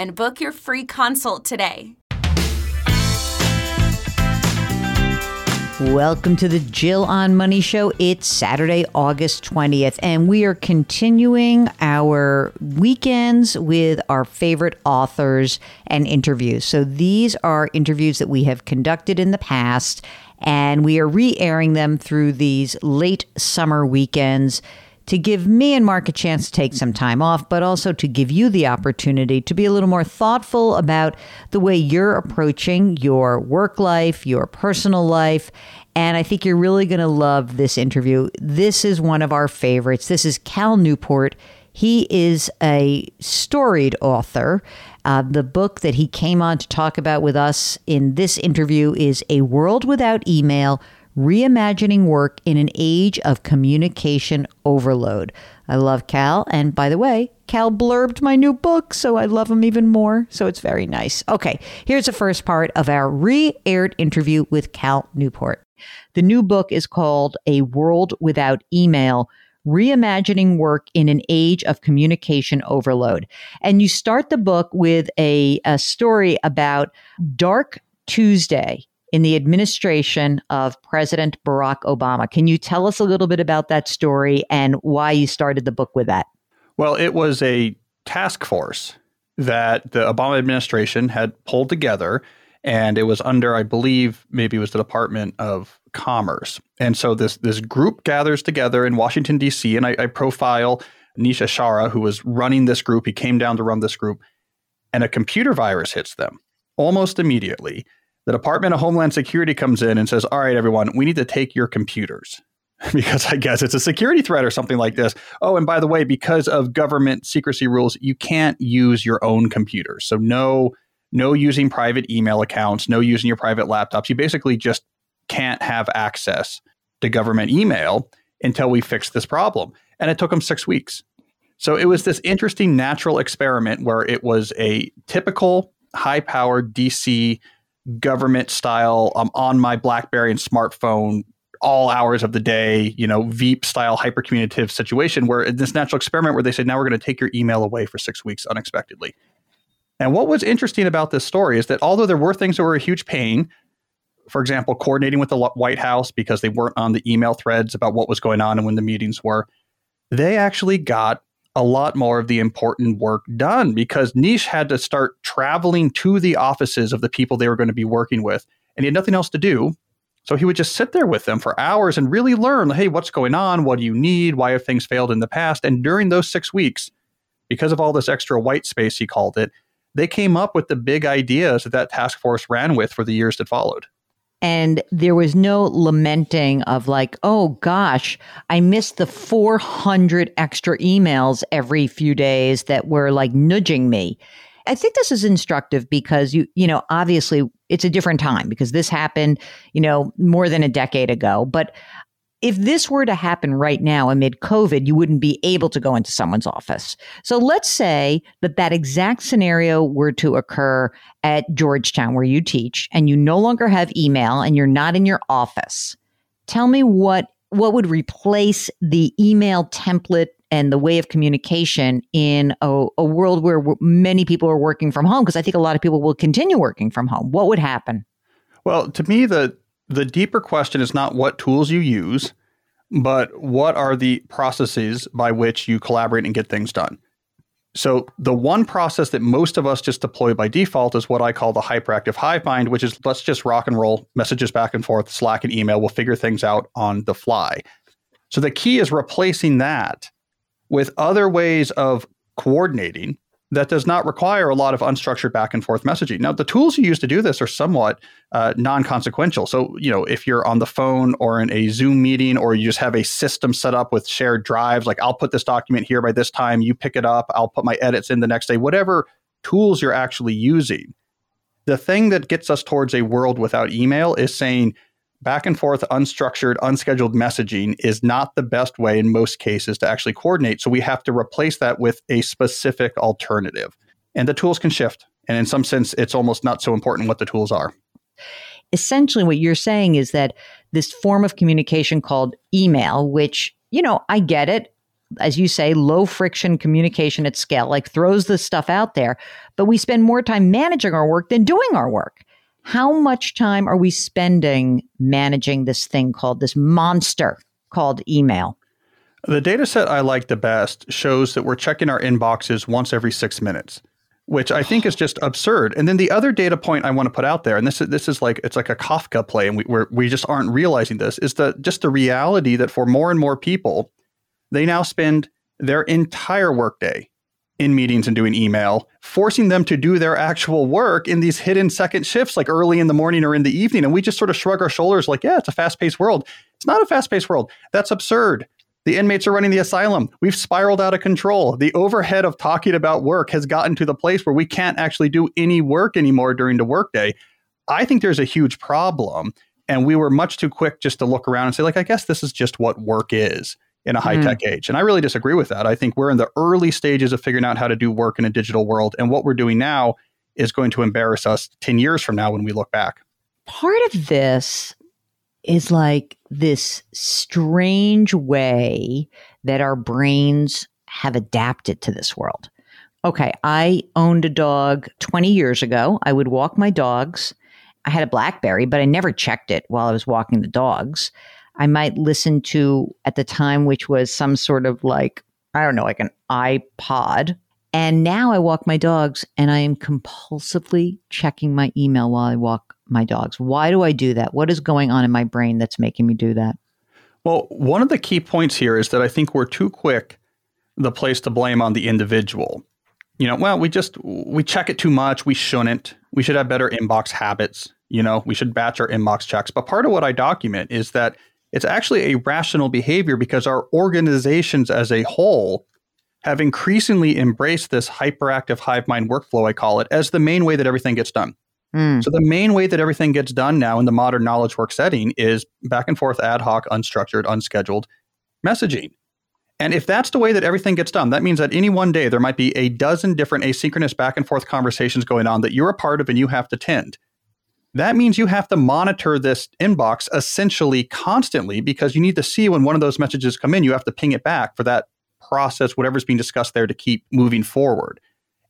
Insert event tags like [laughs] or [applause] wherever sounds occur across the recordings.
And book your free consult today. Welcome to the Jill on Money Show. It's Saturday, August 20th, and we are continuing our weekends with our favorite authors and interviews. So these are interviews that we have conducted in the past, and we are re airing them through these late summer weekends to give me and Mark a chance to take some time off, but also to give you the opportunity to be a little more thoughtful about the way you're approaching your work life, your personal life. And I think you're really going to love this interview. This is one of our favorites. This is Cal Newport. He is a storied author. Uh, the book that he came on to talk about with us in this interview is A World Without Email Reimagining Work in an Age of Communication Overload. I love Cal. And by the way, Cal blurbed my new book, so I love him even more. So it's very nice. Okay, here's the first part of our re aired interview with Cal Newport. The new book is called A World Without Email Reimagining Work in an Age of Communication Overload. And you start the book with a, a story about Dark Tuesday in the administration of President Barack Obama. Can you tell us a little bit about that story and why you started the book with that? Well, it was a task force that the Obama administration had pulled together, and it was under, I believe, maybe it was the Department of Commerce. And so this this group gathers together in Washington D.C. and I, I profile Nish Acharya, who was running this group. He came down to run this group, and a computer virus hits them almost immediately the Department of Homeland Security comes in and says, All right, everyone, we need to take your computers [laughs] because I guess it's a security threat or something like this. Oh, and by the way, because of government secrecy rules, you can't use your own computers. So no no using private email accounts, no using your private laptops. You basically just can't have access to government email until we fix this problem. And it took them 6 weeks. So it was this interesting natural experiment where it was a typical high-powered DC government style um, on my BlackBerry and smartphone all hours of the day, you know, Veep style hypercommunicative situation where this natural experiment where they said, now we're going to take your email away for six weeks unexpectedly. And what was interesting about this story is that although there were things that were a huge pain, for example, coordinating with the White House because they weren't on the email threads about what was going on and when the meetings were, they actually got a lot more of the important work done because Nish had to start traveling to the offices of the people they were going to be working with. And he had nothing else to do. So he would just sit there with them for hours and really learn hey, what's going on? What do you need? Why have things failed in the past? And during those six weeks, because of all this extra white space, he called it, they came up with the big ideas that that task force ran with for the years that followed. And there was no lamenting of like, oh gosh, I missed the 400 extra emails every few days that were like nudging me. I think this is instructive because you, you know, obviously it's a different time because this happened, you know, more than a decade ago. But if this were to happen right now amid COVID, you wouldn't be able to go into someone's office. So let's say that that exact scenario were to occur at Georgetown, where you teach, and you no longer have email and you're not in your office. Tell me what what would replace the email template and the way of communication in a, a world where many people are working from home? Because I think a lot of people will continue working from home. What would happen? Well, to me, the the deeper question is not what tools you use, but what are the processes by which you collaborate and get things done. So the one process that most of us just deploy by default is what I call the hyperactive hive mind, which is let's just rock and roll messages back and forth, Slack and email. We'll figure things out on the fly. So the key is replacing that with other ways of coordinating that does not require a lot of unstructured back and forth messaging. Now, the tools you use to do this are somewhat uh, non consequential. So, you know, if you're on the phone or in a Zoom meeting or you just have a system set up with shared drives, like I'll put this document here by this time, you pick it up, I'll put my edits in the next day, whatever tools you're actually using. The thing that gets us towards a world without email is saying, back and forth, unstructured, unscheduled messaging is not the best way in most cases to actually coordinate. So we have to replace that with a specific alternative. And the tools can shift. And in some sense, it's almost not so important what the tools are. Essentially, what you're saying is that this form of communication called email, which, you know, I get it. As you say, low friction communication at scale, like throws the stuff out there, but we spend more time managing our work than doing our work how much time are we spending managing this thing called this monster called email? The data set I like the best shows that we're checking our inboxes once every six minutes, which I think is just absurd. And then the other data point I want to put out there, and this is this is like it's like a Kafka play, and we we we just aren't realizing this, is that just the reality that for more and more people, they now spend their entire workday in meetings and doing email, forcing them to do their actual work in these hidden second shifts, like early in the morning or in the evening. And we just sort of shrug our shoulders, like, yeah, it's a fast paced world. It's not a fast paced world. That's absurd. The inmates are running the asylum. We've spiraled out of control. The overhead of talking about work has gotten to the place where we can't actually do any work anymore during the workday. I think there's a huge problem. And we were much too quick just to look around and say, like, I guess this is just what work is in a high tech mm. age. And I really disagree with that. I think we're in the early stages of figuring out how to do work in a digital world. And what we're doing now is going to embarrass us 10 years from now when we look back. Part of this is like this strange way that our brains have adapted to this world. Okay, I owned a dog 20 years ago. I would walk my dogs. I had a Blackberry, but I never checked it while I was walking the dogs. I might listen to at the time, which was some sort of like, I don't know, like an iPod. And now I walk my dogs and I am compulsively checking my email while I walk my dogs. Why do I do that? What is going on in my brain that's making me do that? Well, one of the key points here is that I think we're too quick the place to blame on the individual. You know, well, we just we check it too much. We shouldn't. We should have better inbox habits. You know, we should batch our inbox checks. But part of what I document is that it's actually a rational behavior because our organizations as a whole have increasingly embraced this hyperactive hive mind workflow, I call it, as the main way that everything gets done. Mm. So the main way that everything gets done now in the modern knowledge work setting is back and forth, ad hoc, unstructured, unscheduled messaging. And if that's the way that everything gets done, that means that any one day there might be a dozen different asynchronous back and forth conversations going on that you're a part of and you have to tend that means you have to monitor this inbox essentially constantly because you need to see when one of those messages come in, you have to ping it back for that process, whatever's being discussed there to keep moving forward.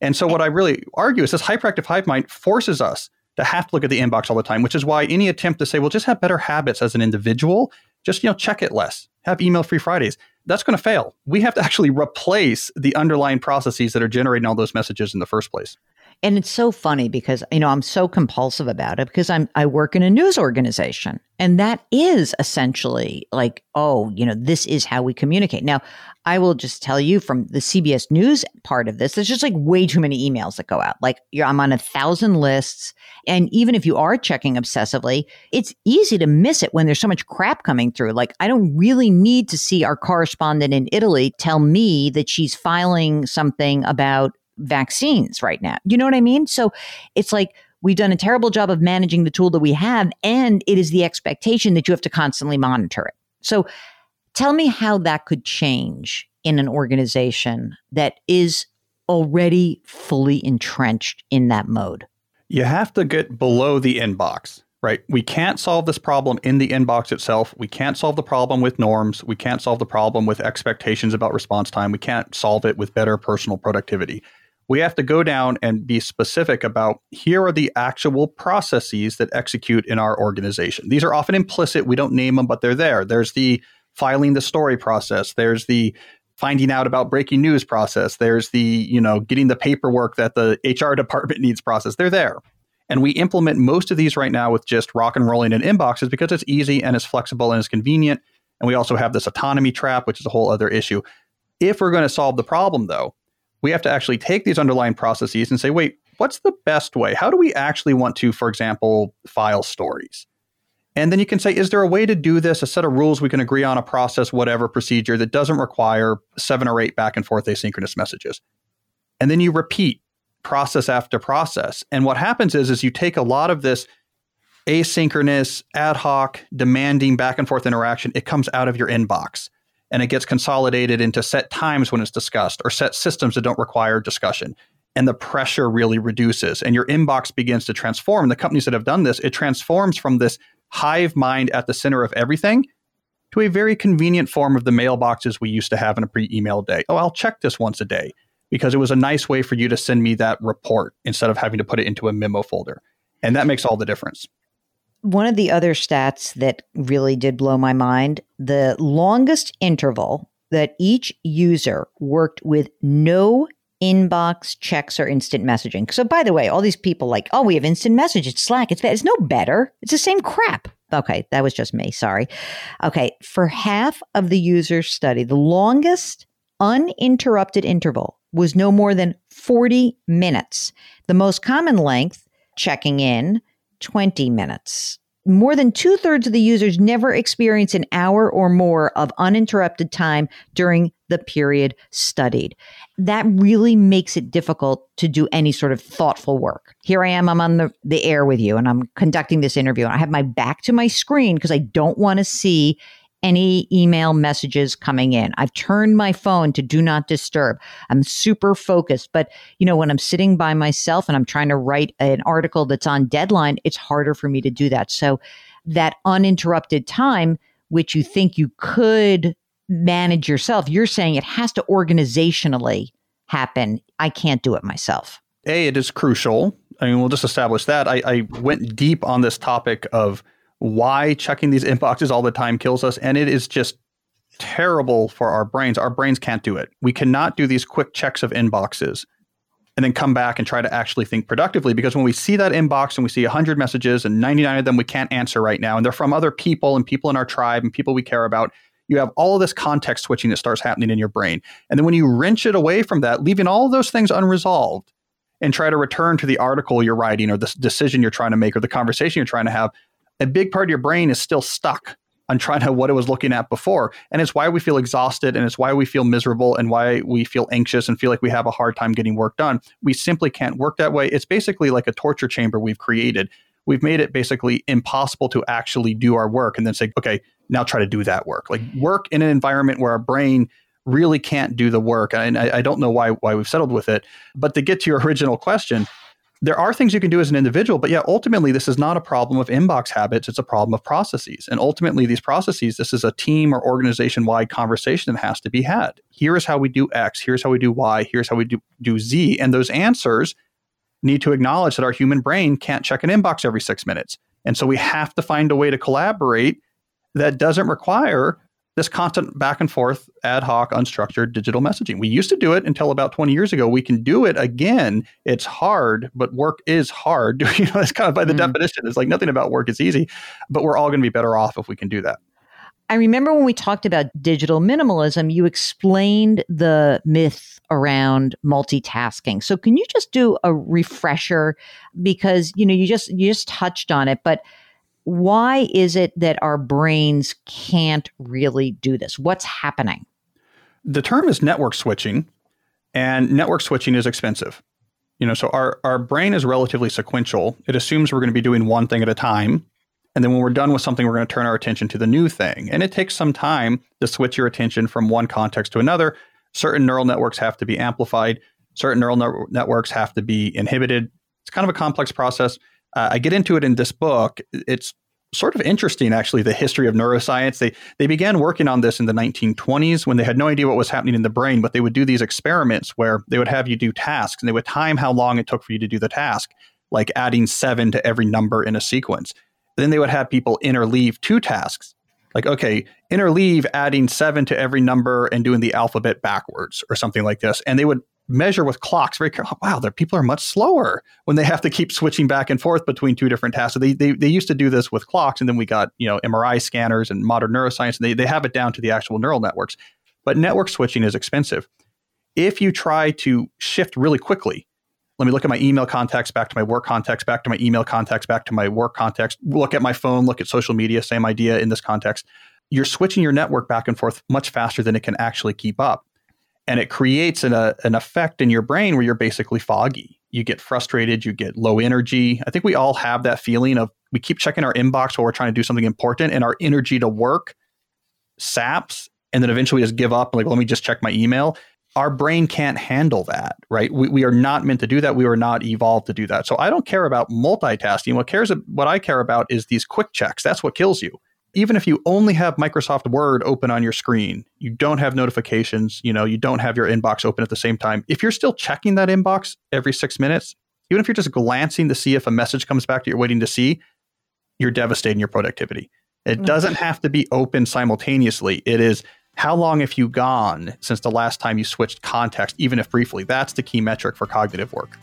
And so what I really argue is this hyperactive hive mind forces us to have to look at the inbox all the time, which is why any attempt to say, well, just have better habits as an individual, just you know, check it less, have email free Fridays, that's going to fail. We have to actually replace the underlying processes that are generating all those messages in the first place. And it's so funny because, you know, I'm so compulsive about it because I'm, I work in a news organization and that is essentially like, oh, you know, this is how we communicate. Now, I will just tell you from the CBS News part of this, there's just like way too many emails that go out. Like I'm on a thousand lists. And even if you are checking obsessively, it's easy to miss it when there's so much crap coming through. Like I don't really need to see our correspondent in Italy tell me that she's filing something about vaccines right now. You know what I mean? So it's like we've done a terrible job of managing the tool that we have, and it is the expectation that you have to constantly monitor it. So tell me how that could change in an organization that is already fully entrenched in that mode. You have to get below the inbox, right? We can't solve this problem in the inbox itself. We can't solve the problem with norms. We can't solve the problem with expectations about response time. We can't solve it with better personal productivity we have to go down and be specific about here are the actual processes that execute in our organization. These are often implicit. We don't name them, but they're there. There's the filing the story process. There's the finding out about breaking news process. There's the, you know, getting the paperwork that the HR [laughs] department needs process. They're there. And we implement most of these right now with just rock and rolling in inboxes because it's easy and it's flexible and it's convenient. And we also have this autonomy trap, which is a whole other issue. If we're going to solve the problem, though, we have to actually take these underlying processes and say, wait, what's the best way? How do we actually want to, for example, file stories? And then you can say, is there a way to do this, a set of rules we can agree on, a process, whatever procedure that doesn't require seven or eight back and forth asynchronous messages? And then you repeat process after process. And what happens is, is you take a lot of this asynchronous, ad hoc, demanding back and forth interaction, it comes out of your inbox and it gets consolidated into set times when it's discussed or set systems that don't require discussion. And the pressure really reduces and your inbox begins to transform. The companies that have done this, it transforms from this hive mind at the center of everything to a very convenient form of the mailboxes we used to have in a pre email day. Oh, I'll check this once a day because it was a nice way for you to send me that report instead of having to put it into a memo folder. And that makes all the difference. One of the other stats that really did blow my mind the longest interval that each user worked with no inbox checks or instant messaging. So, by the way, all these people like, oh, we have instant message, it's Slack, it's bad. It's no better. It's the same crap. Okay, that was just me. Sorry. Okay, for half of the users study, the longest uninterrupted interval was no more than 40 minutes. The most common length, checking in, 20 minutes. More than two thirds of the users never experience an hour or more of uninterrupted time during the period studied. That really makes it difficult to do any sort of thoughtful work. Here I am, I'm on the, the air with you and I'm conducting this interview. And I have my back to my screen because I don't want to see any email messages coming in. I've turned my phone to do not disturb. I'm super focused. But, you know, when I'm sitting by myself and I'm trying to write an article that's on deadline, it's harder for me to do that. So that uninterrupted time, which you think you could manage yourself, you're saying it has to organizationally happen. I can't do it myself. A, it is crucial. I mean, we'll just establish that. I, I went deep on this topic of why checking these inboxes all the time kills us. And it is just terrible for our brains. Our brains can't do it. We cannot do these quick checks of inboxes and then come back and try to actually think productively because when we see that inbox and we see 100 messages and 99 of them we can't answer right now and they're from other people and people in our tribe and people we care about you have all this context switching that starts happening in your brain and then when you wrench it away from that leaving all those things unresolved and try to return to the article you're writing or the decision you're trying to make or the conversation you're trying to have a big part of your brain is still stuck on trying to what it was looking at before. And it's why we feel exhausted and it's why we feel miserable and why we feel anxious and feel like we have a hard time getting work done. We simply can't work that way. It's basically like a torture chamber we've created. We've made it basically impossible to actually do our work and then say, okay, now try to do that work. Like work in an environment where our brain really can't do the work. And I, I don't know why why we've settled with it. But to get to your original question, there are things you can do as an individual, but yeah, ultimately, this is not a problem of inbox habits. It's a problem of processes. And ultimately, these processes, this is a team or organization wide conversation that has to be had. Here is how we do X. Here's how we do Y. Here's how we do, do Z. And those answers need to acknowledge that our human brain can't check an inbox every six minutes. And so we have to find a way to collaborate that doesn't require this constant back and forth, ad hoc, unstructured digital messaging. We used to do it until about 20 years ago. We can do it again. It's hard, but work is hard. [laughs] you know, that's kind of by the mm. definition. It's like nothing about work is easy, but we're all going to be better off if we can do that. I remember when we talked about digital minimalism, you explained the myth around multitasking. So can you just do a refresher because you know you just you just touched on it, but why is it that our brains can't really do this? What's happening? The term is network switching, and network switching is expensive. You know, so our, our brain is relatively sequential. It assumes we're going to be doing one thing at a time, and then when we're done with something, we're going to turn our attention to the new thing. And it takes some time to switch your attention from one context to another. Certain neural networks have to be amplified, certain neural ne- networks have to be inhibited. It's kind of a complex process. Uh, I get into it in this book. It's sort of interesting, actually, the history of neuroscience. They they began working on this in the 1920s when they had no idea what was happening in the brain, but they would do these experiments where they would have you do tasks and they would time how long it took for you to do the task, like adding seven to every number in a sequence. Then they would have people interleave two tasks. Like, okay, interleave adding seven to every number and doing the alphabet backwards or something like this. And they would measure with clocks very. Wow, their people are much slower when they have to keep switching back and forth between two different tasks. So they, they, they used to do this with clocks, and then we got you know MRI scanners and modern neuroscience, and they, they have it down to the actual neural networks. But network switching is expensive. If you try to shift really quickly, let me look at my email contacts back to my work contacts, back to my email contacts, back to my work context, look at my phone, look at social media, same idea in this context. You're switching your network back and forth much faster than it can actually keep up. And it creates an, a, an effect in your brain where you're basically foggy. You get frustrated, you get low energy. I think we all have that feeling of we keep checking our inbox while we're trying to do something important, and our energy to work saps. And then eventually just give up, like, let me just check my email our brain can't handle that, right? We, we are not meant to do that. We were not evolved to do that. So I don't care about multitasking. What cares what I care about is these quick checks. That's what kills you. Even if you only have Microsoft Word open on your screen, you don't have notifications, you know, you don't have your inbox open at the same time. If you're still checking that inbox every 6 minutes, even if you're just glancing to see if a message comes back that you're waiting to see, you're devastating your productivity. It mm-hmm. doesn't have to be open simultaneously. It is how long have you gone since the last time you switched context, even if briefly? That's the key metric for cognitive work.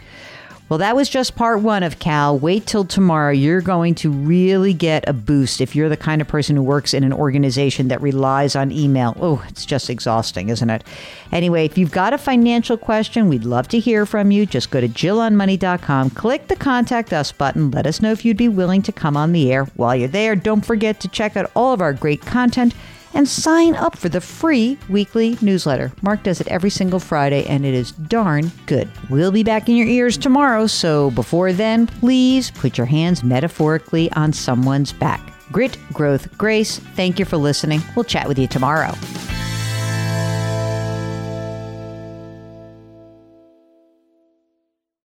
Well, that was just part one of Cal. Wait till tomorrow. You're going to really get a boost if you're the kind of person who works in an organization that relies on email. Oh, it's just exhausting, isn't it? Anyway, if you've got a financial question, we'd love to hear from you. Just go to JillOnMoney.com, click the Contact Us button. Let us know if you'd be willing to come on the air. While you're there, don't forget to check out all of our great content and sign up for the free weekly newsletter. Mark does it every single Friday, and it is darn good. We'll be back in your ears tomorrow, so before then, please put your hands metaphorically on someone's back. Grit, growth, grace. Thank you for listening. We'll chat with you tomorrow.